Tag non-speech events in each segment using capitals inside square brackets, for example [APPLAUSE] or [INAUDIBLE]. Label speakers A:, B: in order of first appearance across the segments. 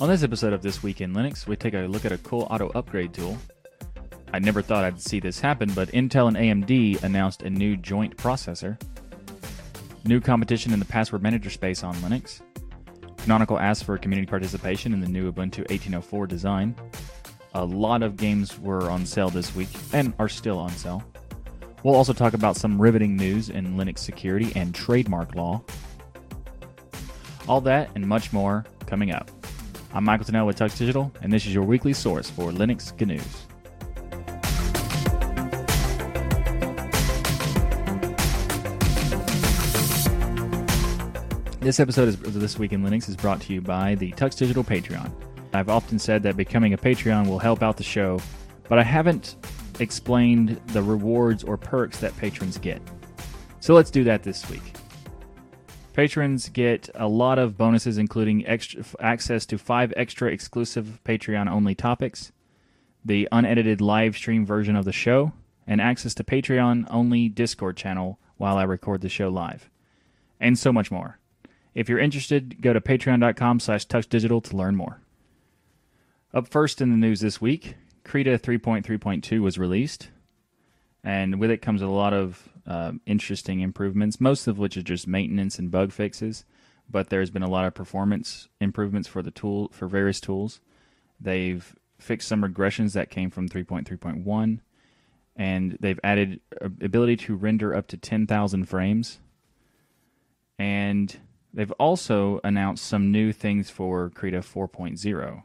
A: On this episode of This Week in Linux, we take a look at a cool auto upgrade tool. I never thought I'd see this happen, but Intel and AMD announced a new joint processor. New competition in the password manager space on Linux. Canonical asked for community participation in the new Ubuntu 1804 design. A lot of games were on sale this week and are still on sale. We'll also talk about some riveting news in Linux security and trademark law. All that and much more coming up. I'm Michael Tunnell with Tux Digital, and this is your weekly source for Linux GNews. This episode of This Week in Linux is brought to you by the Tux Digital Patreon. I've often said that becoming a Patreon will help out the show, but I haven't explained the rewards or perks that patrons get. So let's do that this week. Patrons get a lot of bonuses, including extra access to five extra exclusive Patreon only topics, the unedited live stream version of the show, and access to Patreon only Discord channel while I record the show live, and so much more. If you're interested, go to patreon.com slash tuxdigital to learn more. Up first in the news this week, Krita 3.3.2 was released, and with it comes a lot of uh, interesting improvements, most of which are just maintenance and bug fixes. But there's been a lot of performance improvements for the tool for various tools. They've fixed some regressions that came from 3.3.1, and they've added ability to render up to 10,000 frames. And they've also announced some new things for Krita 4.0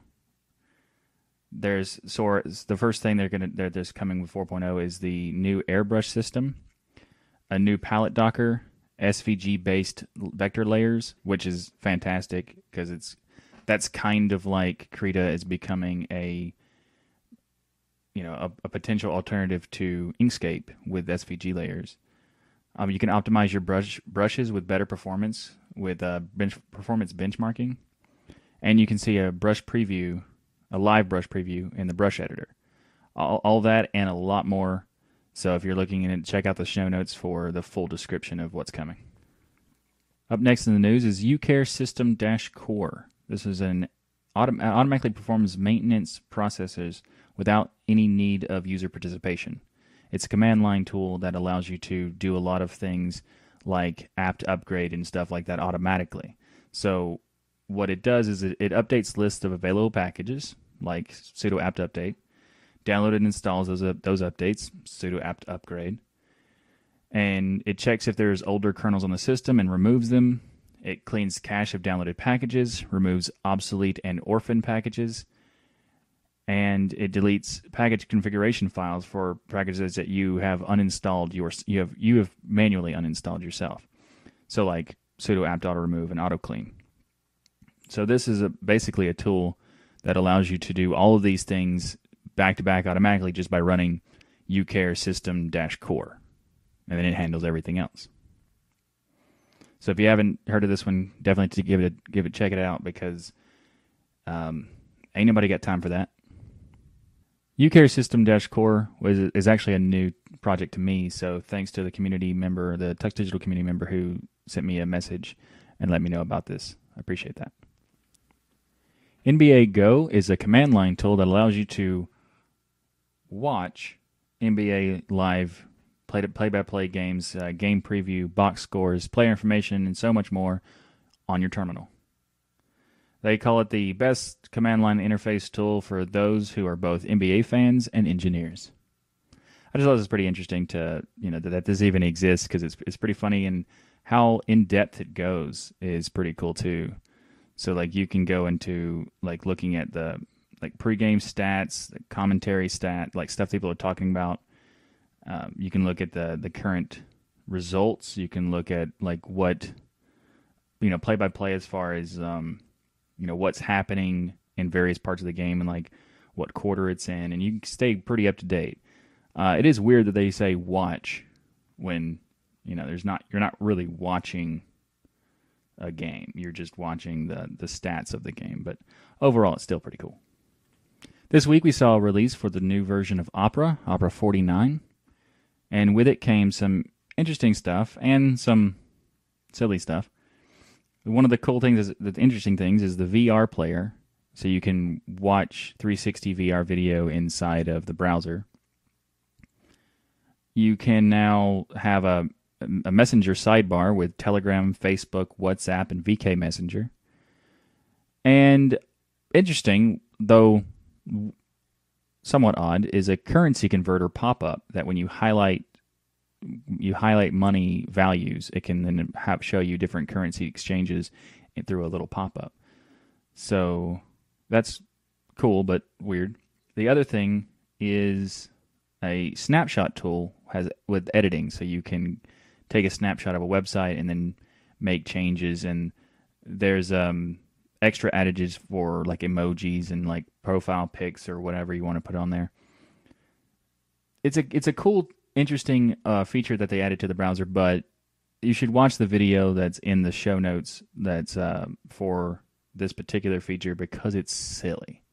A: there's so the first thing they're gonna they're just coming with 4.0 is the new airbrush system a new palette docker, SVG based vector layers, which is fantastic because it's that's kind of like Krita is becoming a you know a, a, potential alternative to Inkscape with SVG layers. Um, you can optimize your brush brushes with better performance with uh, bench, performance benchmarking, and you can see a brush preview, a live brush preview in the brush editor. All, all that and a lot more so if you're looking in it, check out the show notes for the full description of what's coming. Up next in the news is UCare System Core. This is an autom- automatically performs maintenance processes without any need of user participation. It's a command line tool that allows you to do a lot of things like apt upgrade and stuff like that automatically. So what it does is it, it updates lists of available packages like sudo apt update download and installs those those updates, sudo apt upgrade, and it checks if there's older kernels on the system and removes them. It cleans cache of downloaded packages, removes obsolete and orphan packages, and it deletes package configuration files for packages that you have uninstalled your you have you have manually uninstalled yourself. So like sudo apt auto remove and auto clean. So this is a, basically a tool that allows you to do all of these things back to back automatically just by running ucare system dash core. And then it handles everything else. So if you haven't heard of this one, definitely to give it a, give it check it out because um, ain't nobody got time for that. ucare system dash core was is actually a new project to me. So thanks to the community member, the Tux Digital community member who sent me a message and let me know about this. I appreciate that. NBA Go is a command line tool that allows you to watch NBA live play by play games, uh, game preview, box scores, player information, and so much more on your terminal. They call it the best command line interface tool for those who are both NBA fans and engineers. I just thought this was pretty interesting to you know that, that this even exists because it's it's pretty funny and how in depth it goes is pretty cool too. So like you can go into like looking at the like pregame stats, commentary stat, like stuff people are talking about. Um, you can look at the the current results. You can look at like what you know play by play as far as um, you know what's happening in various parts of the game and like what quarter it's in, and you can stay pretty up to date. Uh, it is weird that they say watch when you know there's not you're not really watching a game. You're just watching the the stats of the game, but overall it's still pretty cool. This week we saw a release for the new version of Opera, Opera 49, and with it came some interesting stuff and some silly stuff. One of the cool things, is, the interesting things, is the VR player so you can watch 360 VR video inside of the browser. You can now have a, a messenger sidebar with Telegram, Facebook, WhatsApp, and VK Messenger. And interesting, though somewhat odd, is a currency converter pop up that when you highlight you highlight money values, it can then have, show you different currency exchanges through a little pop up. So that's cool, but weird. The other thing is a snapshot tool has with editing, so you can take a snapshot of a website and then make changes. And there's um, extra adages for like emojis and like profile pics or whatever you want to put on there. It's a it's a cool interesting uh, feature that they added to the browser, but you should watch the video that's in the show notes that's uh, for this particular feature because it's silly.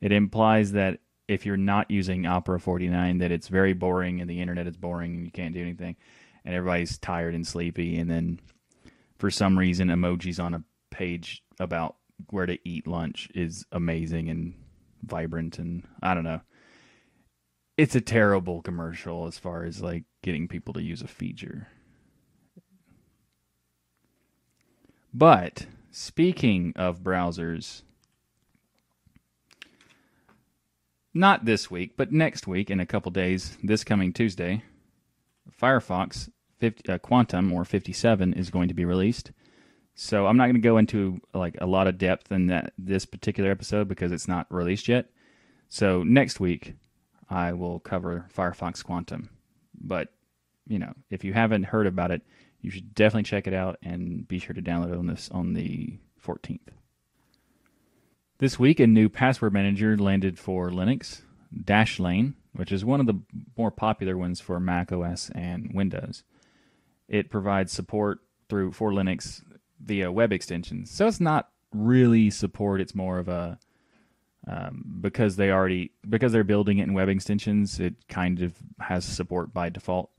A: It implies that if you're not using Opera 49, that it's very boring and the internet is boring and you can't do anything, and everybody's tired and sleepy, and then for some reason emojis on a page about where to eat lunch is amazing and vibrant and I don't know it's a terrible commercial as far as like getting people to use a feature. But speaking of browsers, not this week, but next week in a couple days, this coming Tuesday, Firefox 50, uh, Quantum or 57 is going to be released. So I'm not going to go into like a lot of depth in that this particular episode because it's not released yet. So next week I will cover Firefox Quantum. But, you know, if you haven't heard about it, you should definitely check it out and be sure to download it on this on the 14th. This week, a new password manager landed for Linux, Dashlane, which is one of the more popular ones for Mac OS and Windows. It provides support through for Linux via web extensions. So it's not really support, it's more of a um, because they already because they're building it in web extensions it kind of has support by default.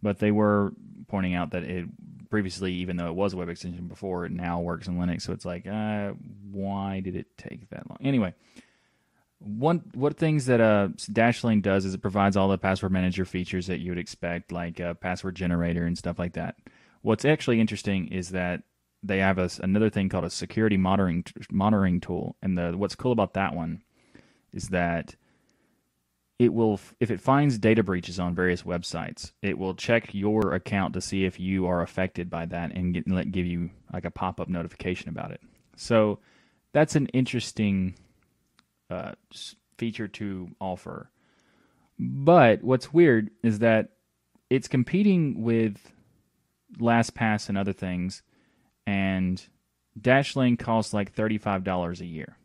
A: But they were pointing out that it previously even though it was a web extension before it now works in linux. So it's like uh, why did it take that long? Anyway one what things that uh, dashlane does is it provides all the password manager features that you would expect like a password generator and stuff like that. What's actually interesting is that they have a, another thing called a security monitoring monitoring tool, and the what's cool about that one is that it will if it finds data breaches on various websites, it will check your account to see if you are affected by that and get, let give you like a pop up notification about it. So that's an interesting uh, feature to offer. But what's weird is that it's competing with LastPass and other things and Dashlane costs like $35 a year.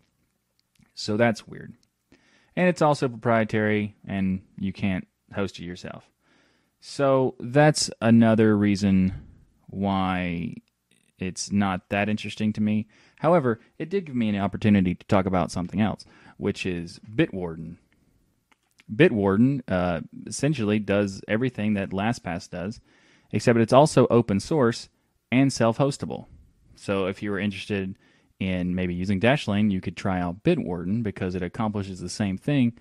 A: So that's weird. And it's also proprietary and you can't host it yourself. So that's another reason why it's not that interesting to me. However, it did give me an opportunity to talk about something else, which is Bitwarden. Bitwarden uh, essentially does everything that LastPass does, except it's also open source and self-hostable. So if you were interested in maybe using Dashlane, you could try out Bitwarden because it accomplishes the same thing,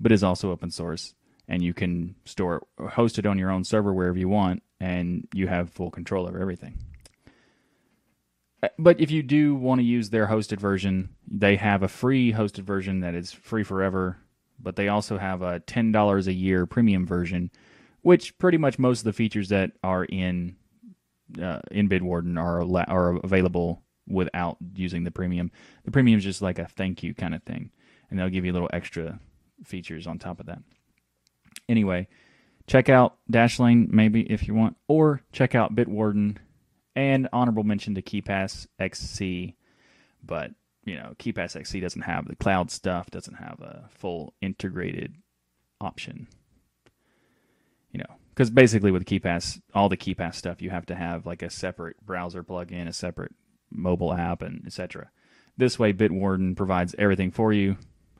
A: but is also open source, and you can store host it on your own server wherever you want, and you have full control over everything. Uh, but if you do want to use their hosted version, they have a free hosted version that is free forever, but they also have a $10 a year premium version, which pretty much most of the features that are in uh, in Bitwarden are are available without using the premium. The premium is just like a thank you kind of thing, and they'll give you little extra features on top of that. Anyway, check out Dashlane maybe if you want, or check out Bitwarden and honorable mention to KeePass XC, but you know KeePass XC doesn't have the cloud stuff, doesn't have a full integrated option. You know, because basically with KeePass, all the KeePass stuff, you have to have like a separate browser plugin, a separate mobile app, and etc. This way, Bitwarden provides everything for you,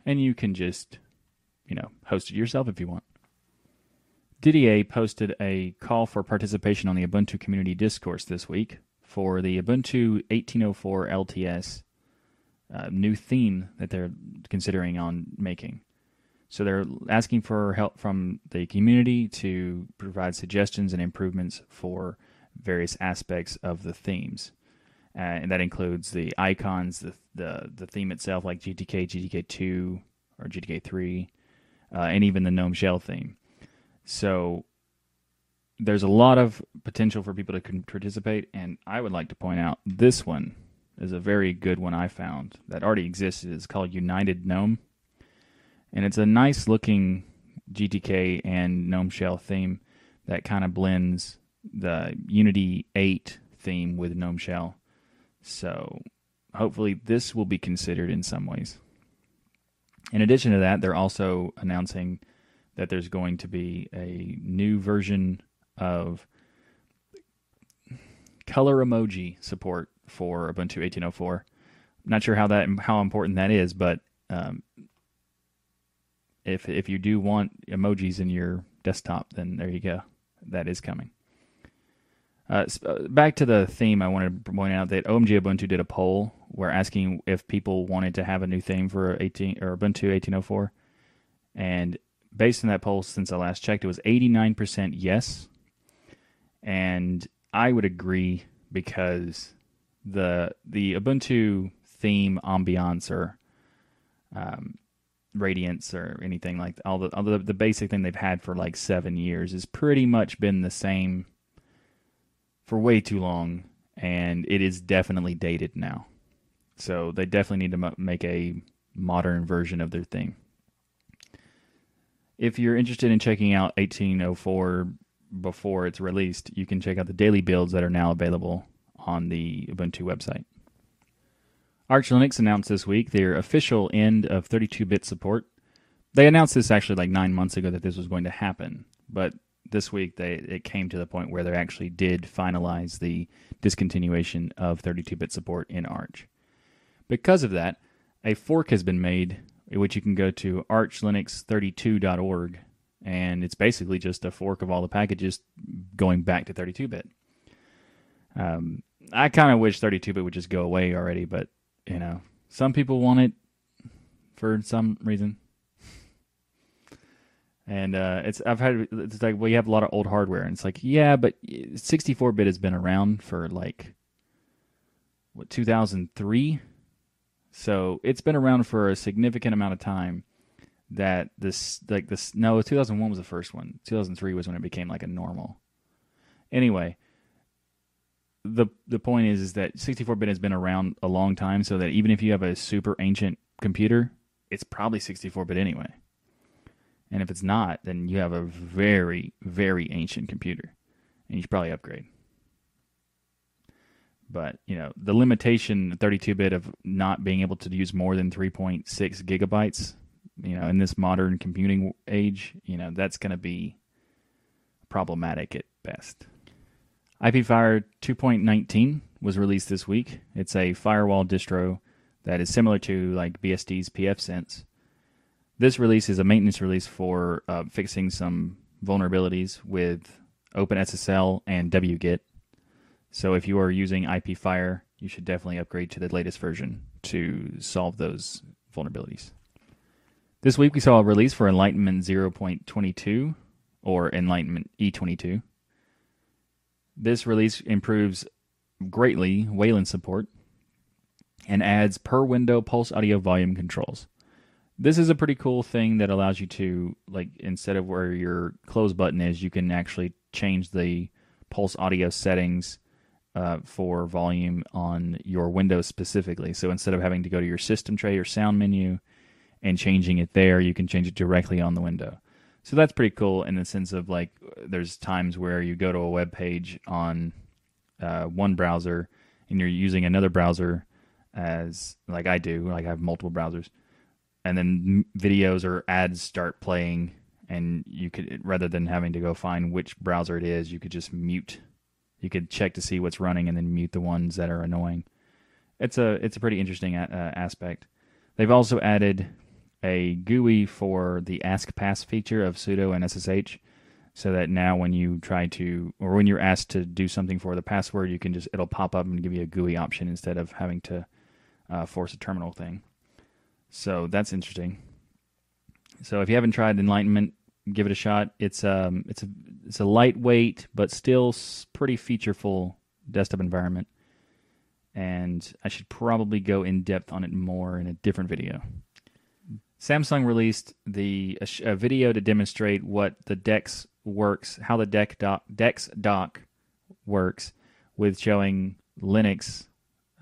A: and you can just, you know, host it yourself if you want. Didier posted a call for participation on the Ubuntu community discourse this week for the Ubuntu 1804 LTS uh, new theme that they're considering on making. So they're asking for help from the community to provide suggestions and improvements for various aspects of the themes. Uh, and that includes the icons, the, the the theme itself, like GTK, GTK two, or GTK three, uh, and even the GNOME Shell theme. So there's a lot of potential for people to participate, and I would like to point out this one is a very good one I found that already existed. It's called United GNOME, and it's a nice looking GTK and GNOME Shell theme that kind of blends the Unity 8 theme with GNOME Shell. So hopefully this will be considered in some ways. In addition to that, they're also announcing that there's going to be a new version of color emoji support for Ubuntu 18.04. I'm not sure how that how important that is, but um, if if you do want emojis in your desktop, then there you go. That is coming. Uh, uh, back to the theme, I wanted to point out that OMG Ubuntu did a poll where asking if people wanted to have a new theme for 18 or Ubuntu 1804, and based on that poll, since I last checked, it was 89% yes, and I would agree because the the Ubuntu theme ambiance or um, radiance or anything like all the all the, the basic thing they've had for like seven years has pretty much been the same for way too long, and it is definitely dated now. So they definitely need to make a modern version of their thing. If you're interested in checking out 1804 before it's released, you can check out the daily builds that are now available on the Ubuntu website. Arch Linux announced this week their official end of 32 bit support. They announced this actually like nine months ago that this was going to happen, but this week they it came to the point where they actually did finalize the discontinuation of 32 bit support in Arch. Because of that, a fork has been made, which you can go to archlinux32.org, and it's basically just a fork of all the packages going back to 32 bit. Um, I kind of wish 32-bit would just go away already, but you know, some people want it for some reason. And uh, it's I've had it's like well you have a lot of old hardware and it's like yeah but 64-bit has been around for like what 2003 so it's been around for a significant amount of time that this like this no 2001 was the first one. 2003 was when it became like a normal. Anyway the the point is is that 64 bit has been around a long time, so that even if you have a super ancient computer, it's probably 64 bit anyway. And if it's not, then you have a very very ancient computer, and you should probably upgrade. But you know the limitation 32 bit of not being able to use more than 3.6 gigabytes, you know, in this modern computing age, you know that's going to be problematic at best. IPFire 2.19 was released this week. It's a firewall distro that is similar to like BSD's pfSense. This release is a maintenance release for uh, fixing some vulnerabilities with OpenSSL and wget. So if you are using IPFire, you should definitely upgrade to the latest version to solve those vulnerabilities. This week we saw a release for Enlightenment 0.22 or Enlightenment E22. This release improves greatly Wayland support and adds per window pulse audio volume controls. This is a pretty cool thing that allows you to like instead of where your close button is, you can actually change the pulse audio settings uh, for volume on your Windows specifically. So instead of having to go to your system tray or sound menu and changing it there, you can change it directly on the window. So that's pretty cool in the sense of like there's times where you go to a web page on uh, one browser and you're using another browser as like I do, like I have multiple browsers, and then videos or ads start playing, and you could rather than having to go find which browser it is, you could just mute. You could check to see what's running and then mute the ones that are annoying. It's a it's a pretty interesting a- uh, aspect. They've also added a GUI for the Ask Pass feature of sudo and SSH, so that now when you try to, or when you're asked to do something for the password, you can just it'll pop up and give you a GUI option instead of having to uh, force a terminal thing. So that's interesting. So if you haven't tried Enlightenment, give it a shot. It's um it's a it's a lightweight but still pretty featureful desktop environment. And I should probably go in depth on it more in a different video. Samsung released the a, a video to demonstrate what the Dex works, how the Deck dock, Dex works with showing Linux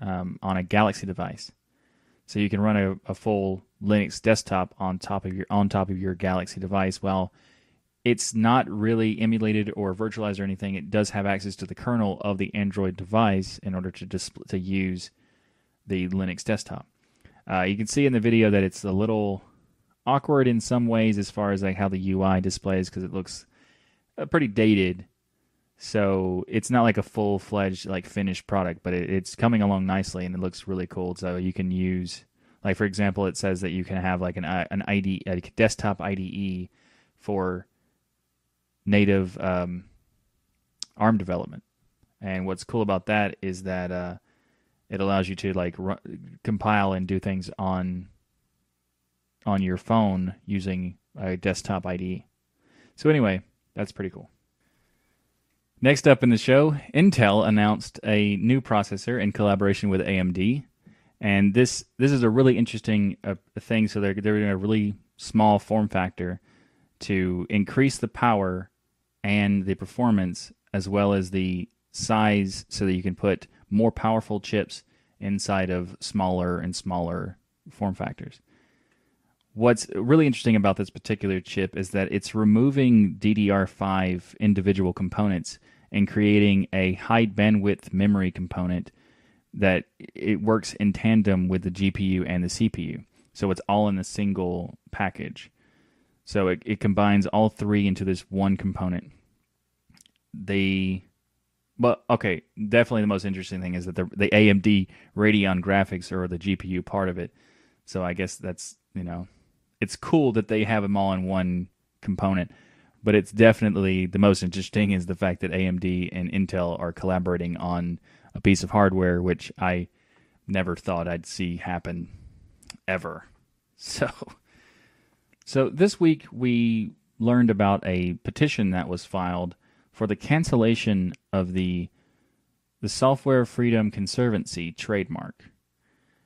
A: um, on a Galaxy device. So you can run a, a, full Linux desktop on top of your on top of your Galaxy device. Well, it's not really emulated or virtualized or anything. It does have access to the kernel of the Android device in order to to use the Linux desktop. Uh, you can see in the video that it's a little awkward in some ways as far as like how the UI displays because it looks uh, pretty dated. So it's not like a full fledged like finished product, but it, it's coming along nicely and it looks really cool. So you can use like for example, it says that you can have like an uh, an ID a desktop IDE for native um, ARM development. And what's cool about that is that uh, it allows you to like compile and do things on on your phone using a desktop IDE. So anyway, that's pretty cool. Next up in the show, Intel announced a new processor in collaboration with AMD, and this this is a really interesting uh, thing. So they're they're in a really small form factor to increase the power and the performance as well as the size, so that you can put more powerful chips inside of smaller and smaller form factors what's really interesting about this particular chip is that it's removing DDR5 individual components and creating a high bandwidth memory component that it works in tandem with the GPU and the CPU. So it's all in a single package. So it, it combines all three into this one component. The but okay, definitely the most interesting thing is that the the AMD Radeon graphics are the GPU part of it. So I guess that's you know it's cool that they have them all in one component. But it's definitely the most interesting is the fact that AMD and Intel are collaborating on a piece of hardware, which I never thought I'd see happen ever. [LAUGHS] So, so this week we learned about a petition that was filed for the cancellation of the the Software Freedom Conservancy trademark.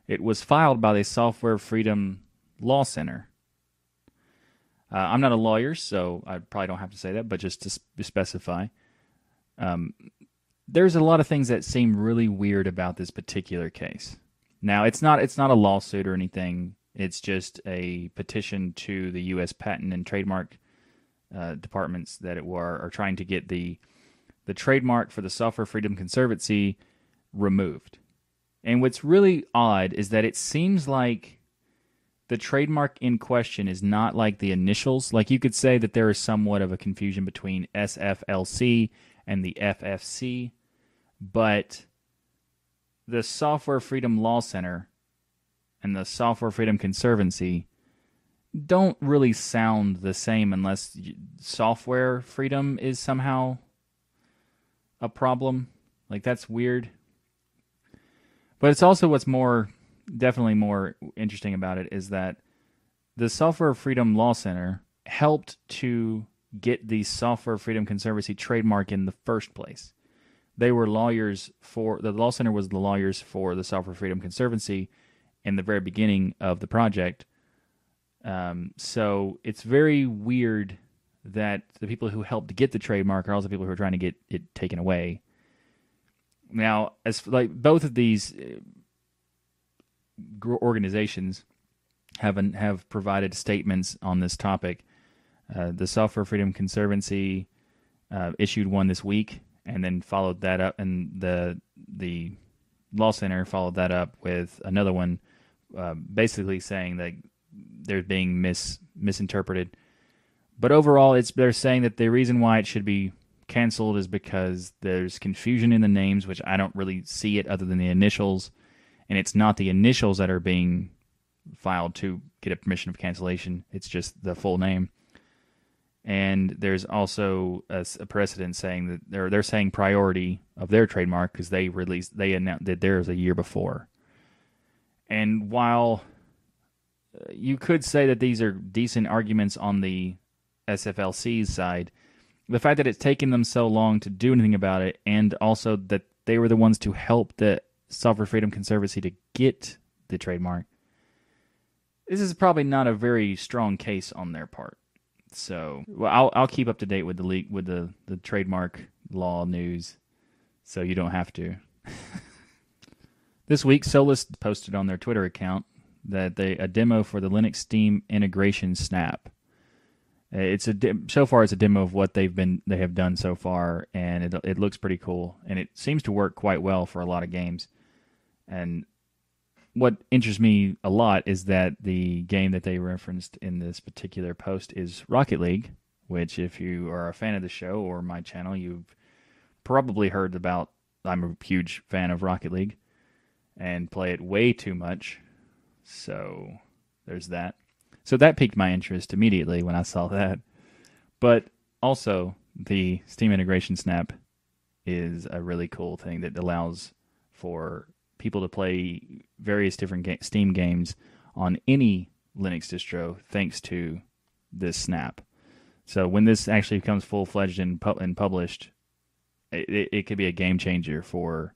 A: It was filed by the Software Freedom Law Center, uh, I'm not a lawyer, so I probably don't have to say that, but just to sp- specify, um, there's a lot of things that seem really weird about this particular case. Now, it's not it's not a lawsuit or anything. It's just a petition to the U.S. Patent and Trademark uh, departments that it were are trying to get the the trademark for the Software Freedom Conservancy removed. And what's really odd is that it seems like the trademark in question is not like the initials. Like you could say that there is somewhat of a confusion between SFLC and the SFC, but the Software Freedom Law Center and the Software Freedom Conservancy don't really sound the same unless software freedom is somehow a problem. Like that's weird. But it's also what's more definitely more interesting about it is that the Software Freedom Law Center helped to get the Software Freedom Conservancy trademark in the first place. They were lawyers for the Law Center was the lawyers for the Software Freedom Conservancy in the very beginning of the project. Um, so it's very weird that the people who helped get the trademark are also people who are trying to get it taken away. Now, as like both of these organizations have have provided statements on this topic. Uh, the Software Freedom Conservancy uh, issued one this week, and then followed that up, and the the Law Center followed that up with another one, uh, basically saying that they're being mis misinterpreted. But overall, it's they're saying that the reason why it should be canceled is because there's confusion in the names, which I don't really see it other than the initials and it's not the initials that are being filed to get a permission of cancellation. It's just the full name. And there's also a, a precedent saying that they're they're saying priority of their trademark because they released they announced did theirs a year before. And while uh, you could say that these are decent arguments on the SFLC's side, the fact that it's taken them so long to do anything about it, and also that they were the ones to help the Software Freedom Conservancy to get the trademark, this is probably not a very strong case on their part. So, well, I'll I'll keep up to date with the leak with the the trademark law news, so you don't have to. [LAUGHS] this week, Solus posted on their Twitter account that they a demo for the Linux Steam integration snap. Uh, It's a so far it's a demo of what they've been they have done so far, and it it looks pretty cool, and it seems to work quite well for a lot of games. And what interests me a lot is that the game that they referenced in this particular post is Rocket League, which if you are a fan of the show or my channel, you've probably heard about. I'm a huge fan of Rocket League and play it way too much. So there's that. So that piqued my interest immediately when I saw [LAUGHS] that. But also, the Steam integration snap is a really cool thing that allows for people to play various different ga- Steam games on any Linux distro thanks to this snap. So when this actually becomes full fledged and, pu- and published, it, it, could be a game changer for.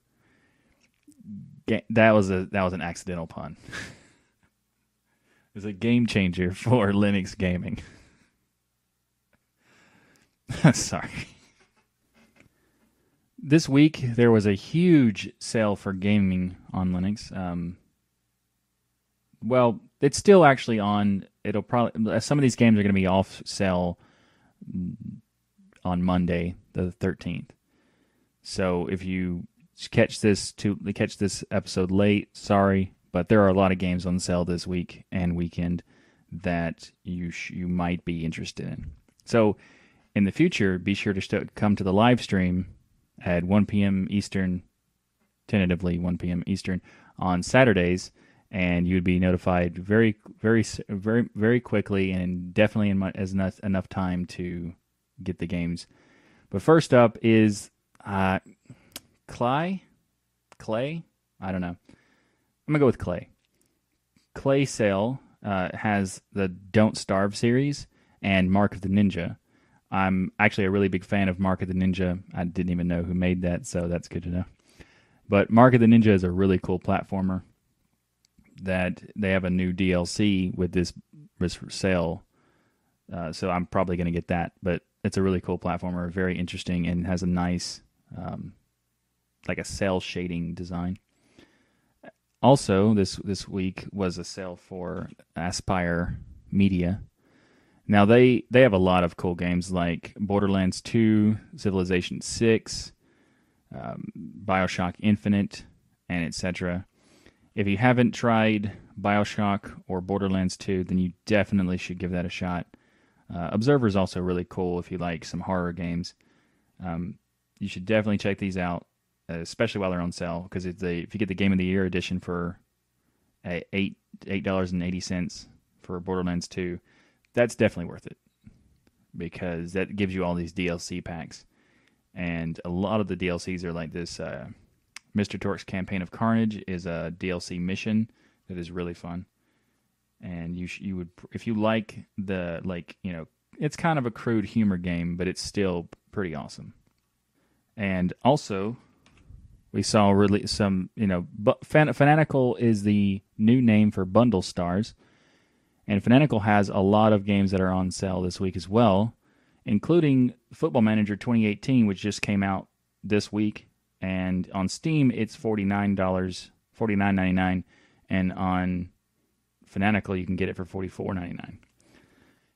A: Ga- that was a that was an accidental pun. [LAUGHS] It's a game changer [LAUGHS] for Linux gaming. [LAUGHS] Sorry. This week there was a huge sale for gaming on Linux. Um, well, it's still actually on. It'll probably some of these games are going to be off sale on Monday, the thirteenth. So if you catch this to catch this episode late, sorry, but there are a lot of games on sale this week and weekend that you sh- you might be interested in. So in the future, be sure to st- come to the live stream at 1 p.m. Eastern, tentatively 1 p.m. Eastern on Saturdays, and you'd be notified very, very, very, very quickly, and definitely in my, as enough enough time to get the games. But first up is uh, Klei, Klei. I don't know. I'm gonna go with Klei. Klei Sale uh, has the Don't Starve series and Mark of the Ninja. I'm actually a really big fan of Mark of the Ninja. I didn't even know who made that, so that's good to know. But Mark of the Ninja is a really cool platformer that they have a new DLC with this, this sale. Uh, so I'm probably going to get that. But it's a really cool platformer, very interesting, and has a nice, um, like a cell shading design. Also, this this week was a sale for Aspyr Media. Now they they have a lot of cool games like Borderlands 2, Civilization 6, um, BioShock Infinite, and etc. If you haven't tried BioShock or Borderlands 2, then you definitely should give that a shot. Uh, Observer is also really cool if you like some horror games. Um, you should definitely check these out, especially while they're on sale. Because if they if you get the Game of the Year edition for uh, eight eight dollars and eighty cents for Borderlands 2, that's definitely worth it because that gives you all these DLC packs, and a lot of the DLCs are like this. Uh, Mr. Torque's Campaign of Carnage is a DLC mission that is really fun, and you sh- you would if you like the like you know it's kind of a crude humor game, but it's still pretty awesome. And also, we saw really some you know, but Fan- Fanatical is the new name for Bundle Stars. And Fanatical has a lot of games that are on sale this week as well, including Football Manager 2018, which just came out this week. And on Steam, it's $49, $49.99. And on Fanatical, you can get it for $44.99.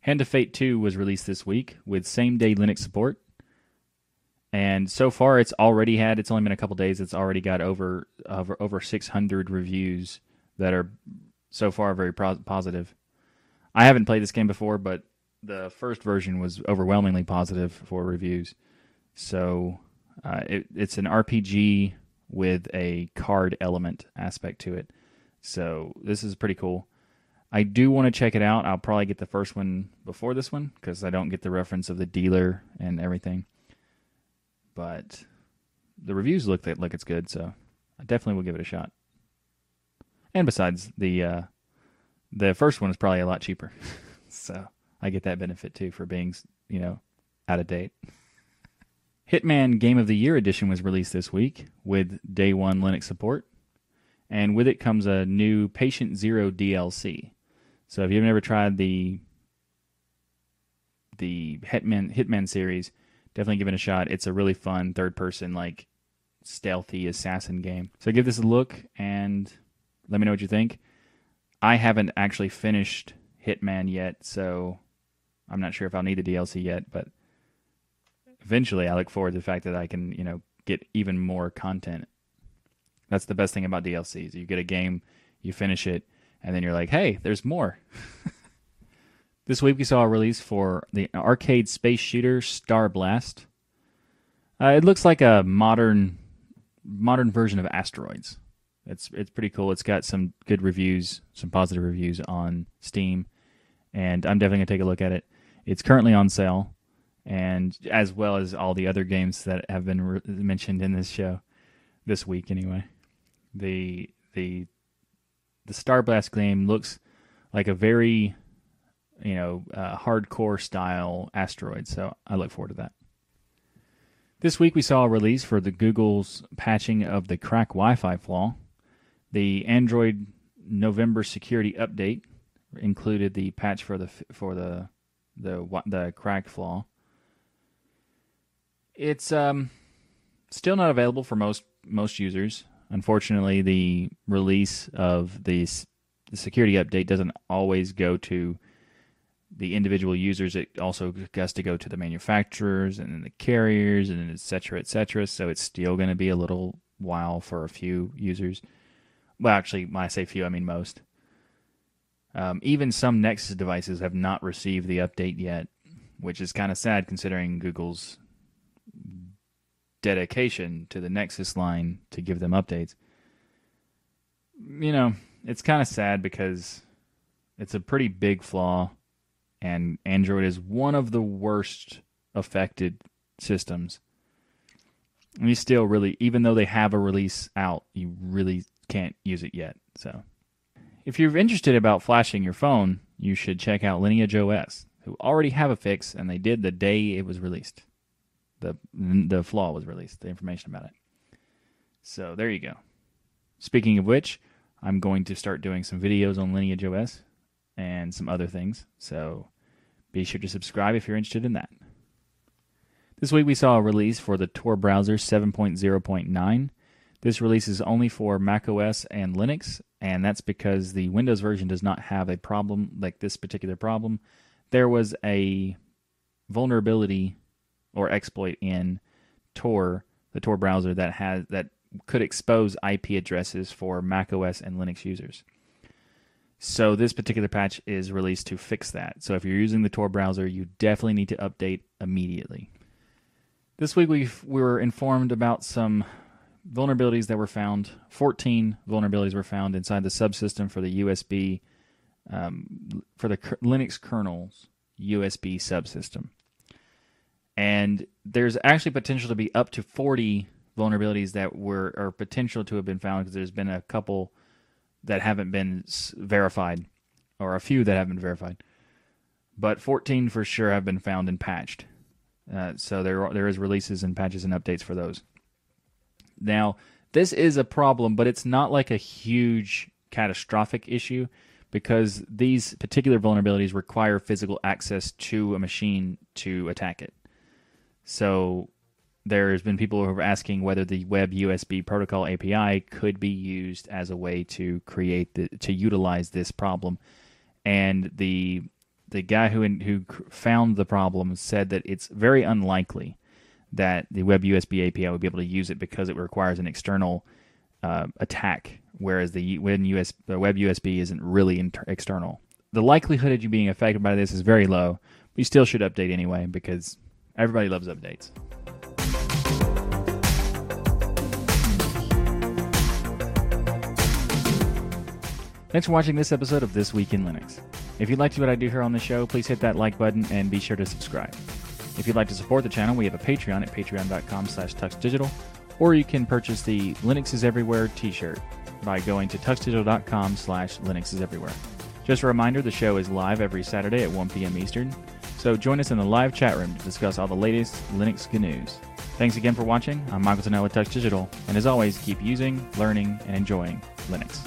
A: Hand of Fate 2 was released this week with same day Linux support. And so far, it's already had, it's only been a couple days, it's already got over, over, over 600 reviews that are so far very pro- positive. I haven't played this game before, but the first version was overwhelmingly positive for reviews. So uh, it, it's an RPG with a card element aspect to it. So this is pretty cool. I do want to check it out. I'll probably get the first one before this one because I don't get the reference of the dealer and everything. But the reviews look like it's good, so I definitely will give it a shot. And besides, the uh, the first one is probably a lot cheaper, [LAUGHS] so I get that benefit too for being you know out of date. Hitman Game of the Year edition was released this week with day one Linux support, and with it comes a new Patient Zero DLC. So if you've never tried the the Hitman Hitman series, definitely give it a shot. It's a really fun third person like stealthy assassin game. So give this a look and let me know what you think. I haven't actually finished Hitman yet, so I'm not sure if I'll need the DLC yet, but eventually I look forward to the fact that I can, you know, get even more content. That's the best thing about DLCs. You get a game, you finish it, and then you're like, "Hey, there's more." [LAUGHS] this week we saw a release for the arcade space shooter Star Blast. Uh, it looks like a modern modern version of Asteroids. It's it's pretty cool. It's got some good reviews, some positive reviews on Steam, and I'm definitely gonna take a look at it. It's currently on sale, and as well as all the other games that have been re- mentioned in this show this week. Anyway, the the the Star Blast game looks like a very you know uh, hardcore style asteroid, so I look forward to that. This week we saw a release for the Google's patching of the KRACK Wi-Fi flaw. The Android November security update included the patch for the for the the the KRACK flaw. It's um still not available for most most users. Unfortunately, the release of the, the security update doesn't always go to the individual users. It also has to go to the manufacturers and the carriers and et cetera, et cetera. So it's still going to be a little while for a few users. Well, actually, when I say few, I mean most. Um, even some Nexus devices have not received the update yet, which is kind of sad considering Google's dedication to the Nexus line to give them updates. You know, it's kind of sad because it's a pretty big flaw and Android is one of the worst affected systems. And you still really, even though they have a release out, you really can't use it yet. So, if you're interested about flashing your phone, you should check out Lineage OS, who already have a fix, and they did the day it was released. the The flaw was released, the information about it. So there you go. Speaking of which, I'm going to start doing some videos on Lineage OS and some other things. So be sure to subscribe if you're interested in that. This week we saw a release for the Tor browser 7.0.9. This release is only for macOS and Linux, and that's because the Windows version does not have a problem like this particular problem. There was a vulnerability or exploit in Tor, the Tor browser that has that could expose IP addresses for macOS and Linux users. So this particular patch is released to fix that. So if you're using the Tor browser, you definitely need to update immediately. This week we we were informed about some vulnerabilities that were found. 14 vulnerabilities were found inside the subsystem for the USB um, for the Linux kernel's USB subsystem. And there's actually potential to be up to 40 vulnerabilities that were or potential to have been found because there's been a couple that haven't been verified, or a few that haven't been verified. But 14 for sure have been found and patched. Uh, so there there is releases and patches and updates for those. Now this is a problem, but it's not like a huge catastrophic issue because these particular vulnerabilities require physical access to a machine to attack it. So there's been people who are asking whether the web USB protocol API could be used as a way to create the to utilize this problem, and the the guy who who found the problem said that it's very unlikely that the web USB API would be able to use it because it requires an external uh, attack, whereas the when US, the web USB isn't really inter- external. The likelihood of you being affected by this is very low. But you still should update anyway because everybody loves updates. Thanks for watching this episode of This Week in Linux. If you liked what I do here on the show, please hit that like button and be sure to subscribe. If you'd like to support the channel, we have a Patreon at patreon.com slash tuxdigital, or you can purchase the Linux is Everywhere t-shirt. by going to tuxdigital.com slash Linux is everywhere. Just a reminder, the show is live every Saturday at 1 p.m. Eastern, so join us in the live chat room to discuss all the latest Linux news. Thanks again for watching. I'm Michael Tunnell with Tux Digital, and as always, keep using, learning, and enjoying Linux.